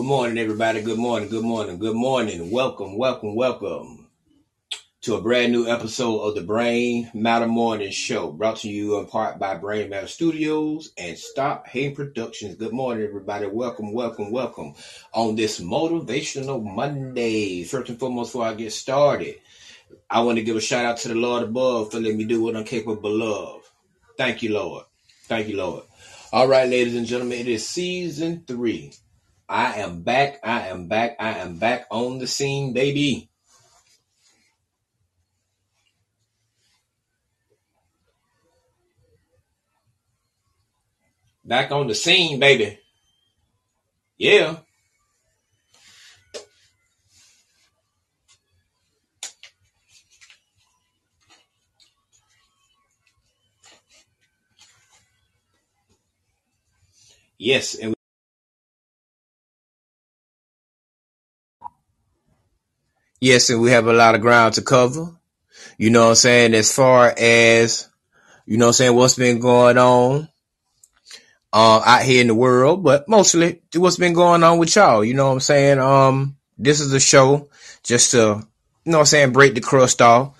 Good morning, everybody. Good morning. Good morning. Good morning. Welcome, welcome, welcome to a brand new episode of the Brain Matter Morning Show, brought to you in part by Brain Matter Studios and Stop Hating Productions. Good morning, everybody. Welcome, welcome, welcome on this motivational Monday. First and foremost, before I get started, I want to give a shout out to the Lord above for letting me do what I'm capable of. Thank you, Lord. Thank you, Lord. All right, ladies and gentlemen, it is season three. I am back. I am back. I am back on the scene, baby. Back on the scene, baby. Yeah. Yes, and Yes, and we have a lot of ground to cover. You know what I'm saying? As far as, you know what I'm saying, what's been going on. uh, out here in the world, but mostly what's been going on with y'all. You know what I'm saying? Um, this is a show just to, you know what I'm saying, break the crust off,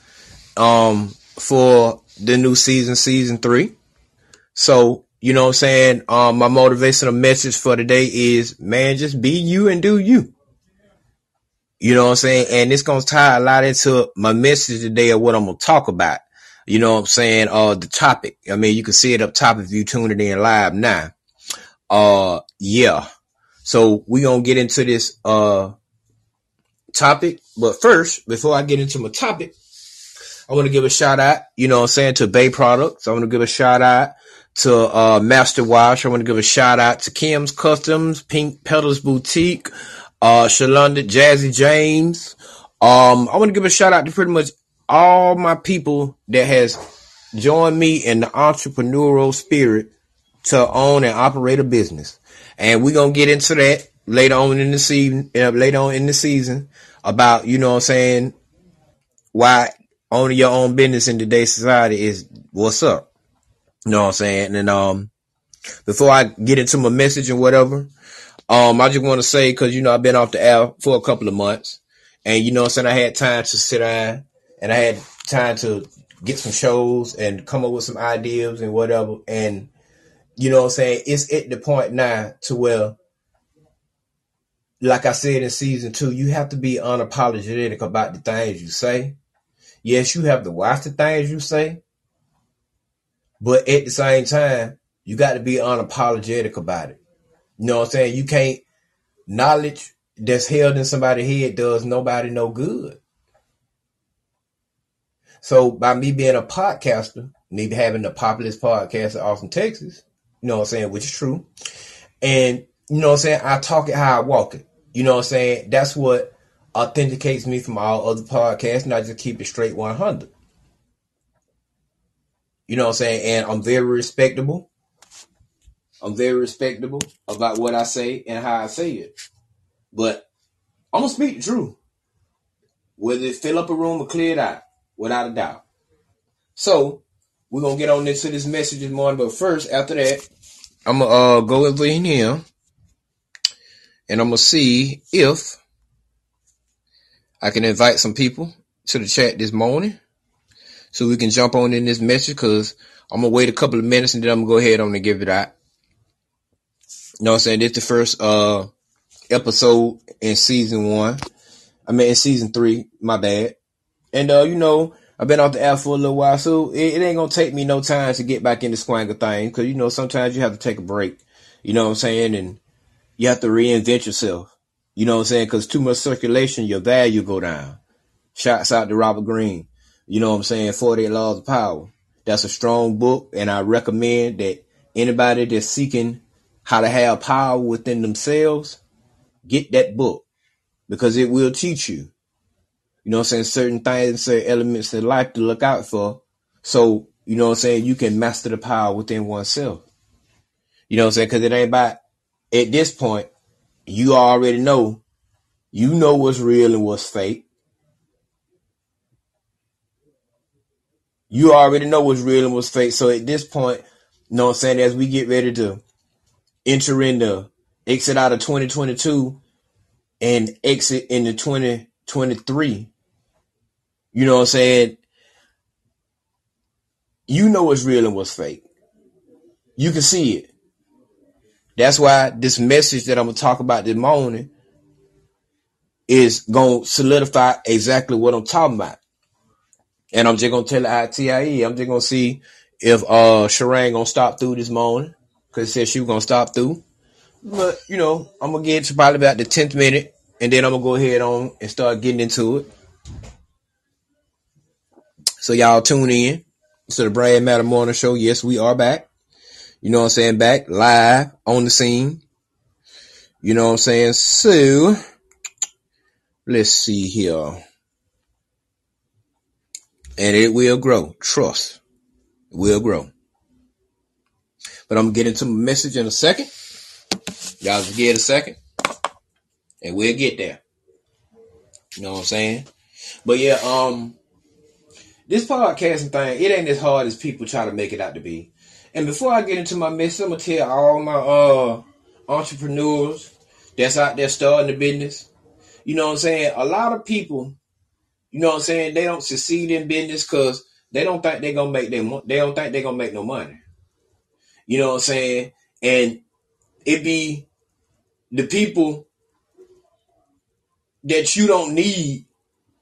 um, for the new season, season three. So, you know what I'm saying? Um, my motivational message for today is, man, just be you and do you. You know what I'm saying? And it's going to tie a lot into my message today of what I'm going to talk about. You know what I'm saying? Uh, the topic. I mean, you can see it up top if you tune it in live now. Uh, yeah. So we going to get into this, uh, topic. But first, before I get into my topic, I want to give a shout out, you know what I'm saying, to Bay Products. I want to give a shout out to, uh, Master Wash. I want to give a shout out to Kim's Customs, Pink Petals Boutique, uh, Shalonda, Jazzy James. Um, I want to give a shout out to pretty much all my people that has joined me in the entrepreneurial spirit to own and operate a business. And we're going to get into that later on in the season, uh, later on in the season about, you know what I'm saying, why owning your own business in today's society is what's up. You know what I'm saying? And, um, before I get into my message and whatever, um, I just want to say, cause you know, I've been off the air for a couple of months and you know I'm saying? I had time to sit down and I had time to get some shows and come up with some ideas and whatever. And you know I'm saying? It's at the point now to where, like I said in season two, you have to be unapologetic about the things you say. Yes, you have to watch the things you say, but at the same time, you got to be unapologetic about it. You know what I'm saying? You can't knowledge that's held in somebody's head does nobody no good. So by me being a podcaster, me having the populist podcast in Austin, Texas, you know what I'm saying, which is true. And you know what I'm saying, I talk it how I walk it. You know what I'm saying? That's what authenticates me from all other podcasts, and I just keep it straight 100. You know what I'm saying? And I'm very respectable. I'm very respectable about what I say and how I say it. But I'm gonna speak the truth. Whether it fill up a room or clear it out, without a doubt. So we're gonna get on into this message this morning, but first, after that, I'm gonna uh, go over in here and I'm gonna see if I can invite some people to the chat this morning so we can jump on in this message because I'm gonna wait a couple of minutes and then I'm gonna go ahead on and give it out. You know what I'm saying? This the first uh episode in season one. I mean in season three, my bad. And uh, you know, I've been off the app for a little while, so it, it ain't gonna take me no time to get back into Squanger thing, because you know, sometimes you have to take a break. You know what I'm saying? And you have to reinvent yourself. You know what I'm saying? Because too much circulation, your value go down. Shots out to Robert Greene. You know what I'm saying? 48 Laws of Power. That's a strong book, and I recommend that anybody that's seeking how to have power within themselves, get that book because it will teach you. You know what I'm saying? Certain things, certain elements in life to look out for. So, you know what I'm saying? You can master the power within oneself. You know what I'm saying? Cause it ain't about, at this point, you already know, you know what's real and what's fake. You already know what's real and what's fake. So at this point, you know what I'm saying? As we get ready to enter into exit out of 2022 and exit into 2023, you know what I'm saying? You know what's real and what's fake. You can see it. That's why this message that I'm gonna talk about this morning is gonna solidify exactly what I'm talking about. And I'm just gonna tell the ITIE. I'm just gonna see if uh Sharang gonna stop through this morning because said she was gonna stop through. But you know, I'm gonna get to probably about the tenth minute, and then I'm gonna go ahead on and start getting into it. So y'all tune in to the Brain Matter Morning Show. Yes, we are back. You know what I'm saying? Back live on the scene. You know what I'm saying? So let's see here. And it will grow. Trust. It will grow. But I'm getting to get my message in a second. Y'all just give it a second. And we'll get there. You know what I'm saying? But yeah, um, this podcasting thing, it ain't as hard as people try to make it out to be. And before I get into my message, I'm gonna tell all my uh entrepreneurs that's out there starting a business. You know what I'm saying? A lot of people, you know what I'm saying, they don't succeed in business because they don't think they're gonna make them they don't think they're gonna make no money. You know what I'm saying? And it be the people that you don't need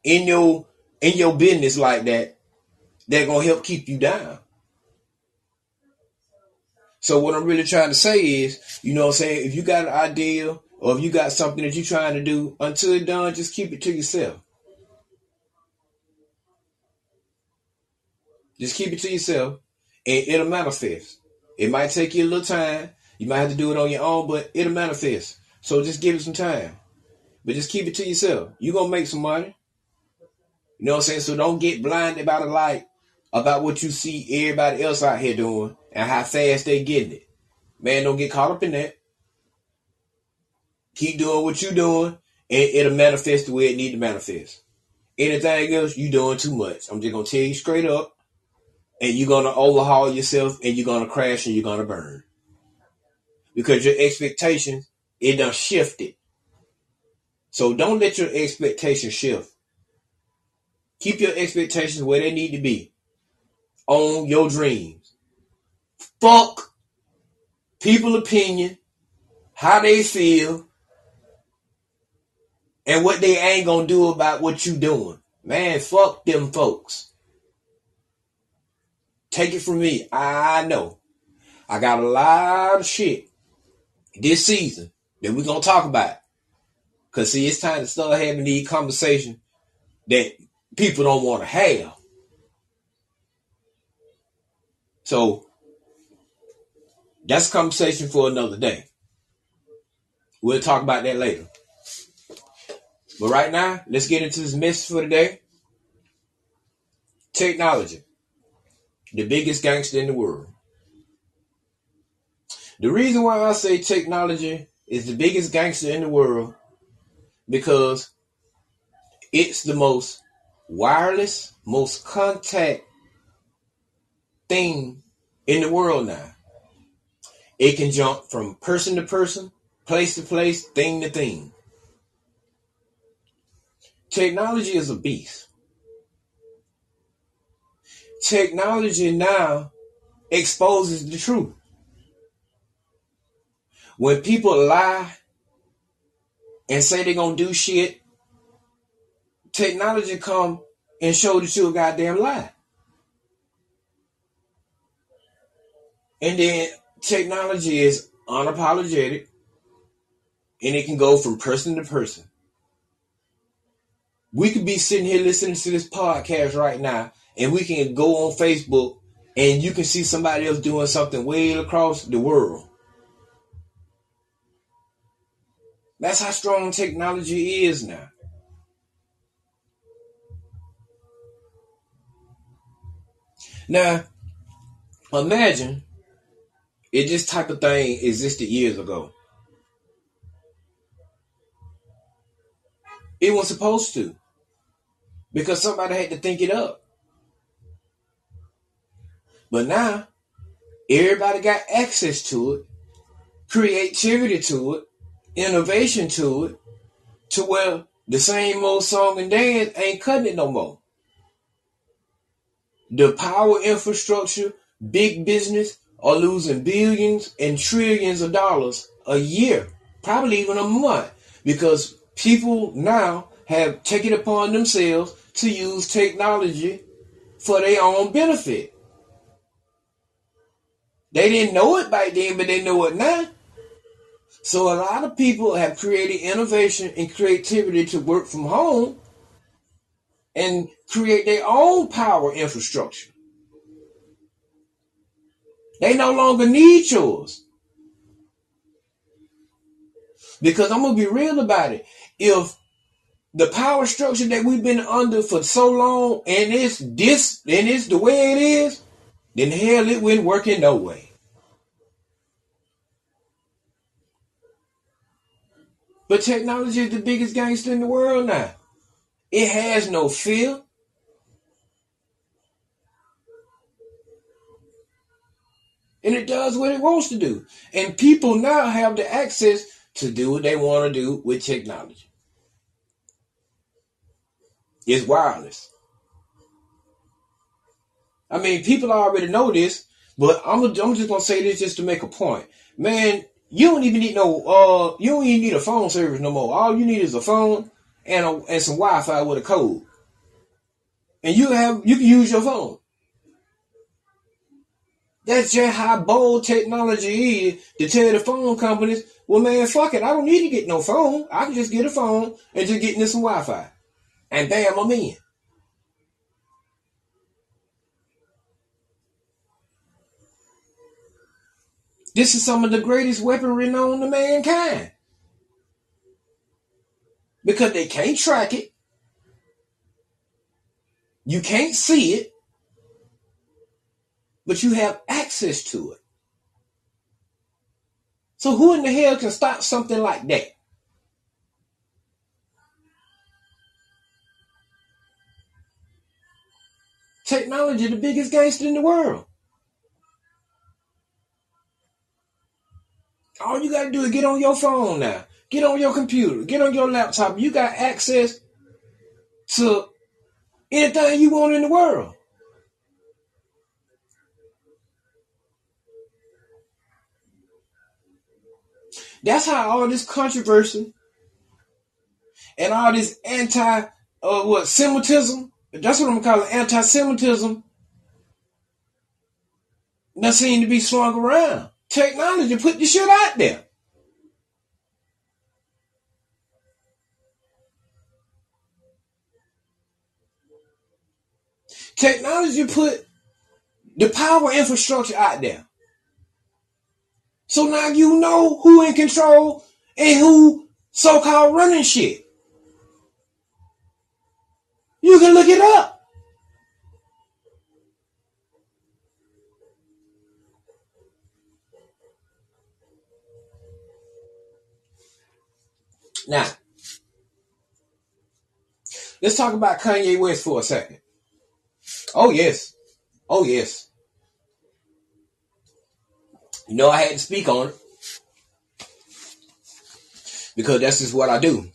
in your in your business like that that gonna help keep you down. So what I'm really trying to say is, you know what I'm saying, if you got an idea or if you got something that you're trying to do, until it's done, just keep it to yourself. Just keep it to yourself and it'll manifest. It might take you a little time. You might have to do it on your own, but it'll manifest. So just give it some time. But just keep it to yourself. You're gonna make some money. You know what I'm saying? So don't get blinded by the light about what you see everybody else out here doing and how fast they getting it. Man, don't get caught up in that. Keep doing what you doing and it'll manifest the way it need to manifest. Anything else, you doing too much. I'm just gonna tell you straight up, and you're gonna overhaul yourself and you're gonna crash and you're gonna burn. Because your expectations, it done shifted. So don't let your expectations shift. Keep your expectations where they need to be. On your dreams. Fuck people opinion, how they feel, and what they ain't gonna do about what you doing. Man, fuck them folks. Take it from me. I know. I got a lot of shit this season that we're gonna talk about. Cause see, it's time to start having these conversations that people don't want to have. So that's conversation for another day. We'll talk about that later. But right now, let's get into this message for today. Technology, the biggest gangster in the world. The reason why I say technology is the biggest gangster in the world because it's the most wireless, most contact thing in the world now. It can jump from person to person, place to place, thing to thing. Technology is a beast. Technology now exposes the truth. When people lie and say they're gonna do shit, technology come and show that you a goddamn lie. And then technology is unapologetic and it can go from person to person. We could be sitting here listening to this podcast right now and we can go on Facebook and you can see somebody else doing something way across the world. That's how strong technology is now. Now, imagine if this type of thing existed years ago. It was supposed to. Because somebody had to think it up. But now, everybody got access to it, creativity to it, innovation to it, to where the same old song and dance ain't cutting it no more. The power infrastructure, big business are losing billions and trillions of dollars a year, probably even a month, because people now have taken upon themselves to use technology for their own benefit. They didn't know it back then, but they know it now. So a lot of people have created innovation and creativity to work from home and create their own power infrastructure. They no longer need yours. Because I'm gonna be real about it. If the power structure that we've been under for so long and it's this and it's the way it is, then hell it wouldn't work in no way. But technology is the biggest gangster in the world now. It has no fear. and it does what it wants to do. And people now have the access to do what they want to do with technology. It's wireless. I mean, people already know this, but I'm, I'm just gonna say this just to make a point. Man, you don't even need no uh you don't even need a phone service no more. All you need is a phone and a, and some Wi-Fi with a code. And you have you can use your phone. That's just how bold technology is to tell the phone companies, well man, fuck it, I don't need to get no phone. I can just get a phone and just get in some Wi-Fi. And bam, I'm in. This is some of the greatest weaponry known to mankind. Because they can't track it. You can't see it. But you have access to it. So who in the hell can stop something like that? Technology, the biggest gangster in the world. Gotta do is get on your phone now. Get on your computer. Get on your laptop. You got access to anything you want in the world. That's how all this controversy and all this anti uh, what Semitism, that's what I'm calling anti-Semitism, that seem to be slung around technology put the shit out there. Technology put the power infrastructure out there. So now you know who in control and who so-called running shit. You can look it up. Now, let's talk about Kanye West for a second. Oh, yes. Oh, yes. You know, I had to speak on it because that's just what I do.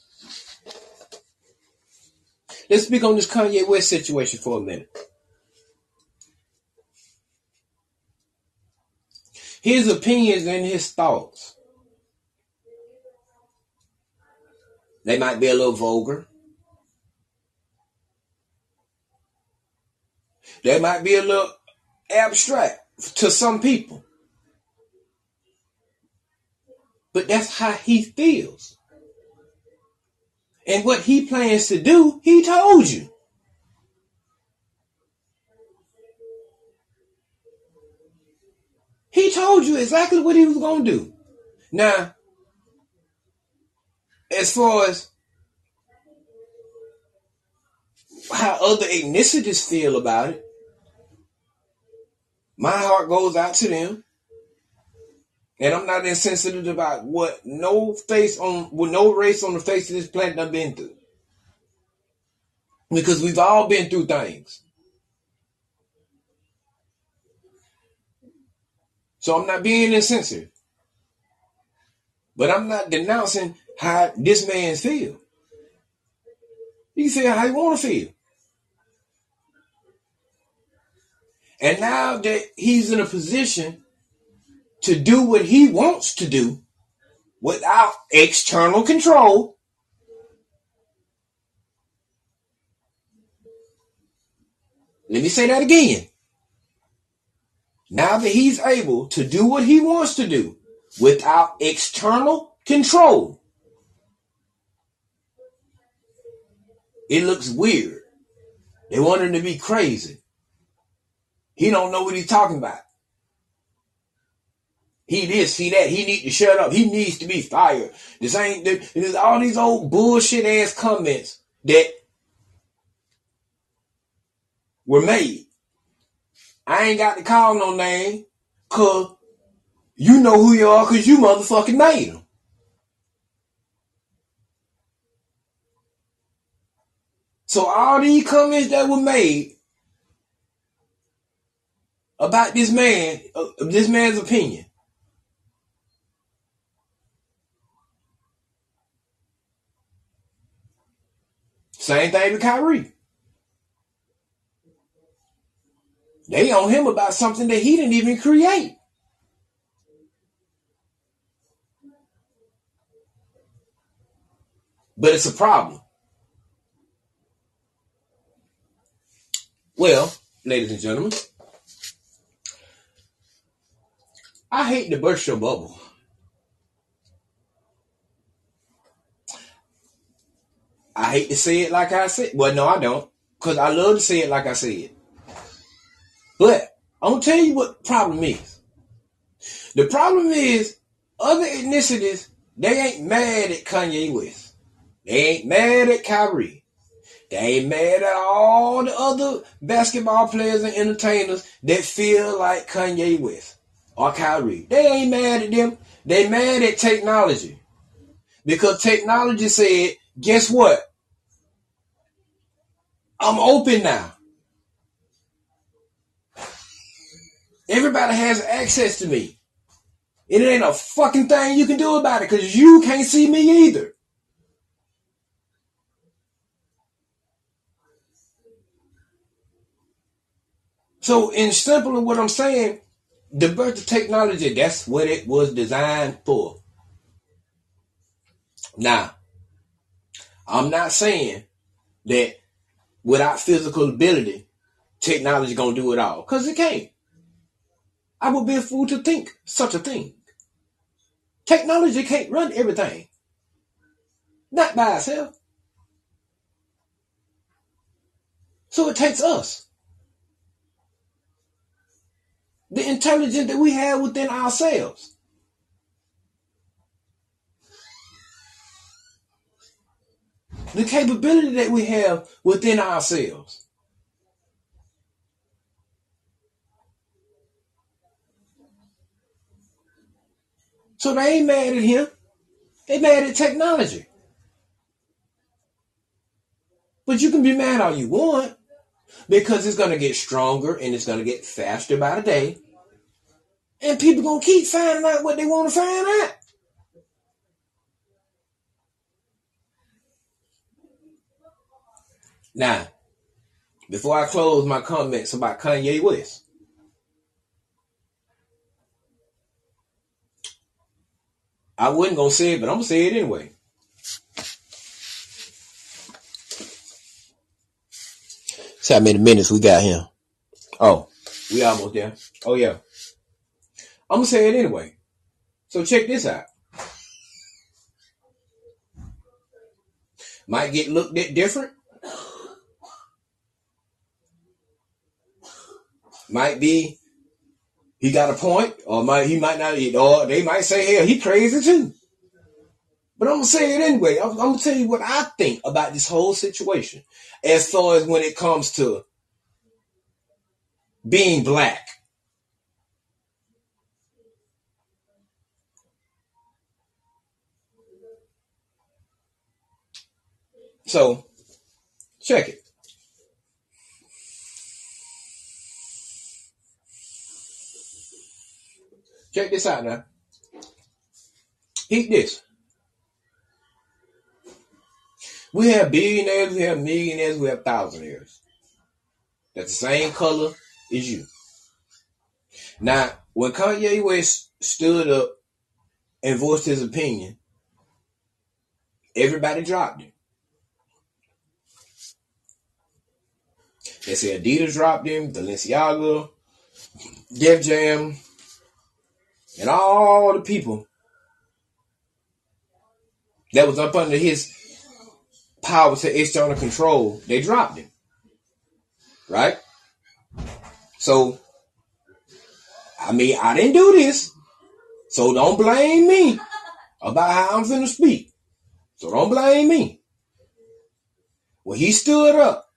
Let's speak on this Kanye West situation for a minute. His opinions and his thoughts They might be a little vulgar. They might be a little abstract to some people. But that's how he feels. And what he plans to do, he told you. He told you exactly what he was going to do. Now, as far as how other ethnicities feel about it, my heart goes out to them. And I'm not insensitive about what no face on with no race on the face of this planet I've been through. Because we've all been through things. So I'm not being insensitive. But I'm not denouncing how this man feel. He feel how he want to feel. And now that he's in a position to do what he wants to do without external control, let me say that again. Now that he's able to do what he wants to do without external control, It looks weird. They want him to be crazy. He don't know what he's talking about. He this, he that. He need to shut up. He needs to be fired. This ain't there's all these old bullshit ass comments that were made. I ain't got to call no name, cause you know who you are, cause you motherfucking made them. So all these comments that were made about this man, uh, this man's opinion. Same thing with Kyrie. They on him about something that he didn't even create. But it's a problem. Well, ladies and gentlemen, I hate to burst your bubble. I hate to say it like I said. Well, no, I don't. Because I love to say it like I said. But I'm going to tell you what the problem is. The problem is other ethnicities, they ain't mad at Kanye West. They ain't mad at Kyrie. They ain't mad at all the other basketball players and entertainers that feel like Kanye West or Kyrie. They ain't mad at them. They mad at technology. Because technology said, guess what? I'm open now. Everybody has access to me. It ain't a fucking thing you can do about it because you can't see me either. So, in simple what I'm saying, the birth of technology, that's what it was designed for. Now, I'm not saying that without physical ability, technology gonna do it all. Cause it can't. I would be a fool to think such a thing. Technology can't run everything. Not by itself. So it takes us. The intelligence that we have within ourselves. The capability that we have within ourselves. So they ain't mad at him. They mad at technology. But you can be mad all you want because it's going to get stronger and it's going to get faster by the day. And people going to keep finding out what they want to find out. Now, before I close my comments about Kanye West, I wasn't gonna say it, but I'm gonna say it anyway. See how many minutes we got here. Oh, we almost there. Oh yeah. I'm gonna say it anyway. So check this out. Might get looked at different. Might be he got a point, or might he might not, or they might say, "Hell, he crazy too." But I'm gonna say it anyway. I'm, I'm gonna tell you what I think about this whole situation, as far as when it comes to being black. So, check it. Check this out now. Eat this. We have billionaires, we have millionaires, we have thousandaires. That's the same color as you. Now, when Kanye West stood up and voiced his opinion, everybody dropped him. They say Adidas dropped him, Balenciaga, Def Jam, and all the people that was up under his power to external control, they dropped him. Right? So, I mean, I didn't do this. So don't blame me about how I'm finna speak. So don't blame me. When he stood up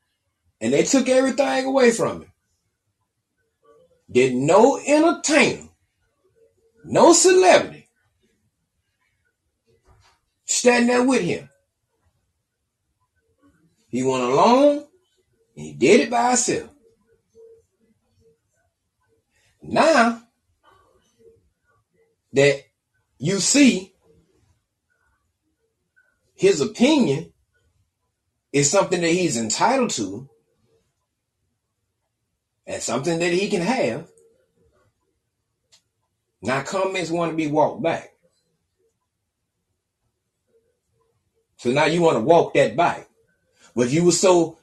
and they took everything away from him, did no entertainer no celebrity stand there with him. He went alone and he did it by himself. Now that you see his opinion is something that he's entitled to and something that he can have. Now comments want to be walked back. So now you want to walk that back. But you were so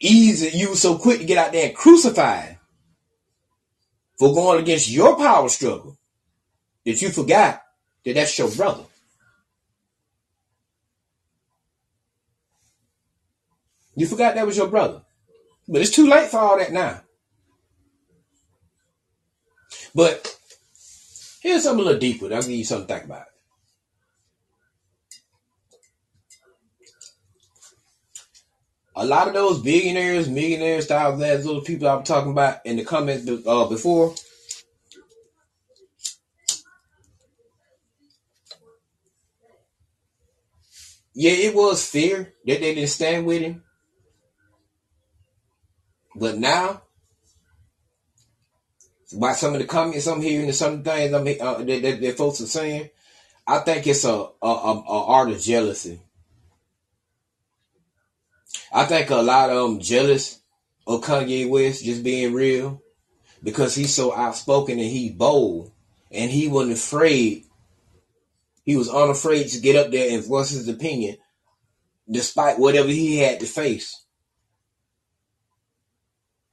easy, you were so quick to get out there and crucify for going against your power struggle that you forgot that that's your brother. You forgot that was your brother. But it's too late for all that now. But here's something a little deeper. I'll give you something to think about. A lot of those billionaires, millionaires, thousands, those people I was talking about in the comments uh, before, yeah, it was fear that they didn't stand with him. But now, by some of the comments I'm hearing and some things I'm, uh, that, that, that, folks are saying, I think it's a, a, a, a art of jealousy. I think a lot of them jealous of Kanye West just being real because he's so outspoken and he's bold and he wasn't afraid. He was unafraid to get up there and voice his opinion despite whatever he had to face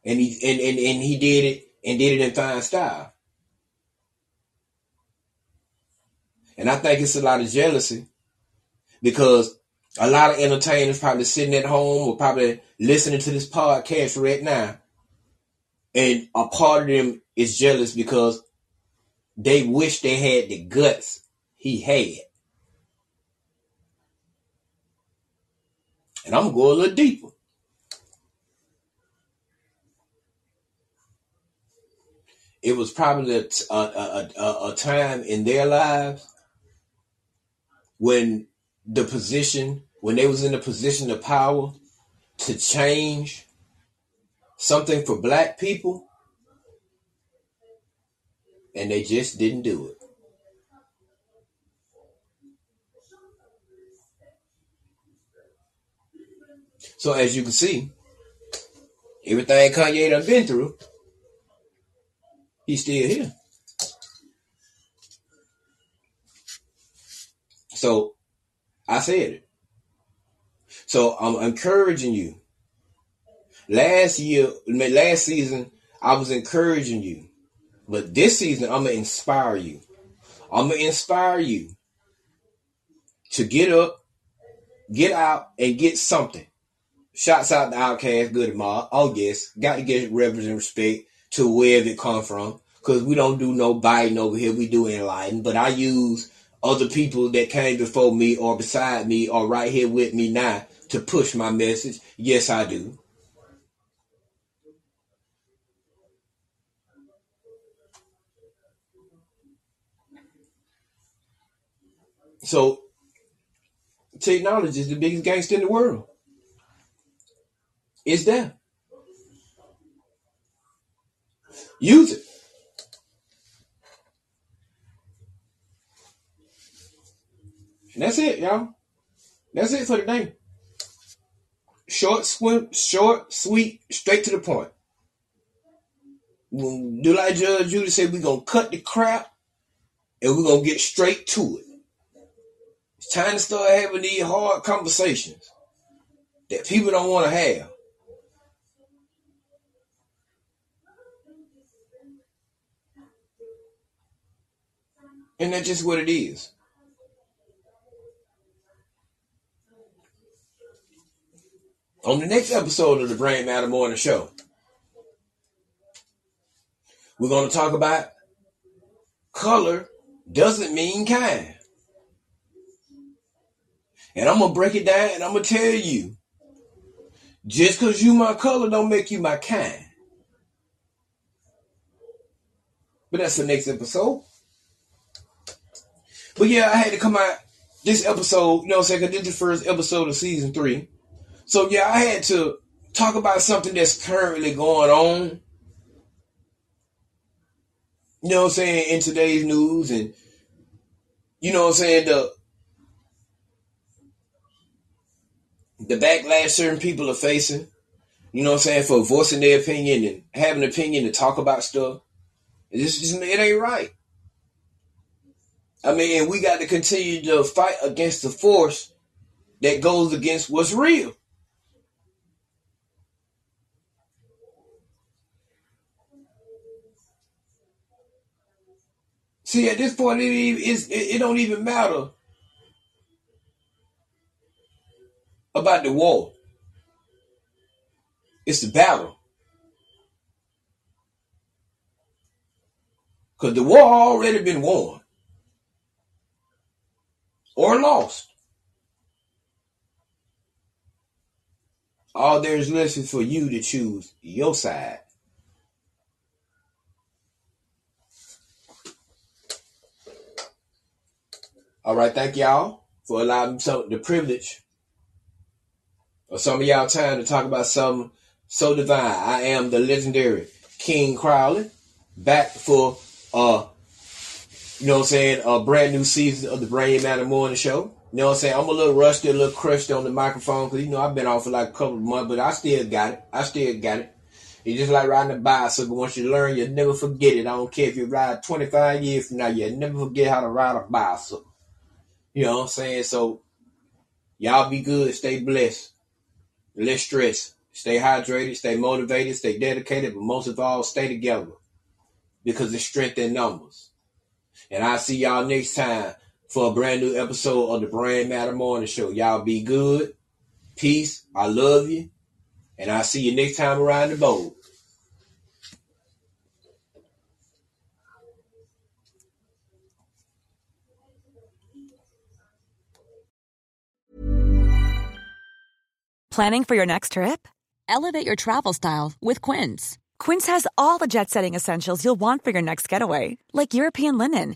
and he and, and, and he did it and did it in fine style. And I think it's a lot of jealousy because a lot of entertainers probably sitting at home or probably listening to this podcast right now. And a part of them is jealous because they wish they had the guts he had. And I'm going a little deeper. It was probably a, a, a, a time in their lives when the position, when they was in a position of power to change something for black people, and they just didn't do it. So as you can see, everything Kanye done been through, He's still here. So I said it. So I'm encouraging you. Last year, last season, I was encouraging you. But this season, I'm going to inspire you. I'm going to inspire you to get up, get out, and get something. Shots out the OutKast, Goodie Mob. Oh, yes. Got to get reverence and respect to wherever it come from. Cause we don't do no biting over here. We do enlighten, but I use other people that came before me or beside me or right here with me now to push my message. Yes, I do. So technology is the biggest gangster in the world. It's there. Use it. And that's it, y'all. That's it for today. Short, swim, short, sweet, straight to the point. Do like Judge Judy said, we're gonna cut the crap and we're gonna get straight to it. It's time to start having these hard conversations that people don't want to have. And that's just what it is. On the next episode of the Brain Matter Morning Show, we're going to talk about color doesn't mean kind. And I'm going to break it down and I'm going to tell you just because you my color don't make you my kind. But that's the next episode. But yeah, I had to come out this episode, you know what I'm saying? This is the first episode of season three. So yeah, I had to talk about something that's currently going on you know what I'm saying, in today's news and you know what I'm saying, the the backlash certain people are facing, you know what I'm saying, for voicing their opinion and having an opinion to talk about stuff. It's just, it ain't right. I mean, we got to continue to fight against the force that goes against what's real. See, at this point, it, it, it don't even matter about the war. It's the battle. Because the war already been won or lost. All there is left is for you to choose your side. All right, thank y'all for allowing some the privilege of some of y'all time to talk about something so divine. I am the legendary King Crowley, back for uh you know what I'm saying, a brand new season of the Brain Matter Morning Show. You know what I'm saying? I'm a little rusty, a little crushed on the microphone because, you know, I've been off for like a couple of months, but I still got it. I still got it. It's just like riding a bicycle. Once you learn, you'll never forget it. I don't care if you ride 25 years from now, you'll never forget how to ride a bicycle. You know what I'm saying? So, y'all be good. Stay blessed. Less stress. Stay hydrated. Stay motivated. Stay dedicated. But most of all, stay together. Because it's strength in numbers. And I'll see y'all next time for a brand new episode of the Brain Matter Morning Show. Y'all be good. Peace. I love you. And I'll see you next time around the boat. Planning for your next trip? Elevate your travel style with Quince. Quince has all the jet setting essentials you'll want for your next getaway, like European linen,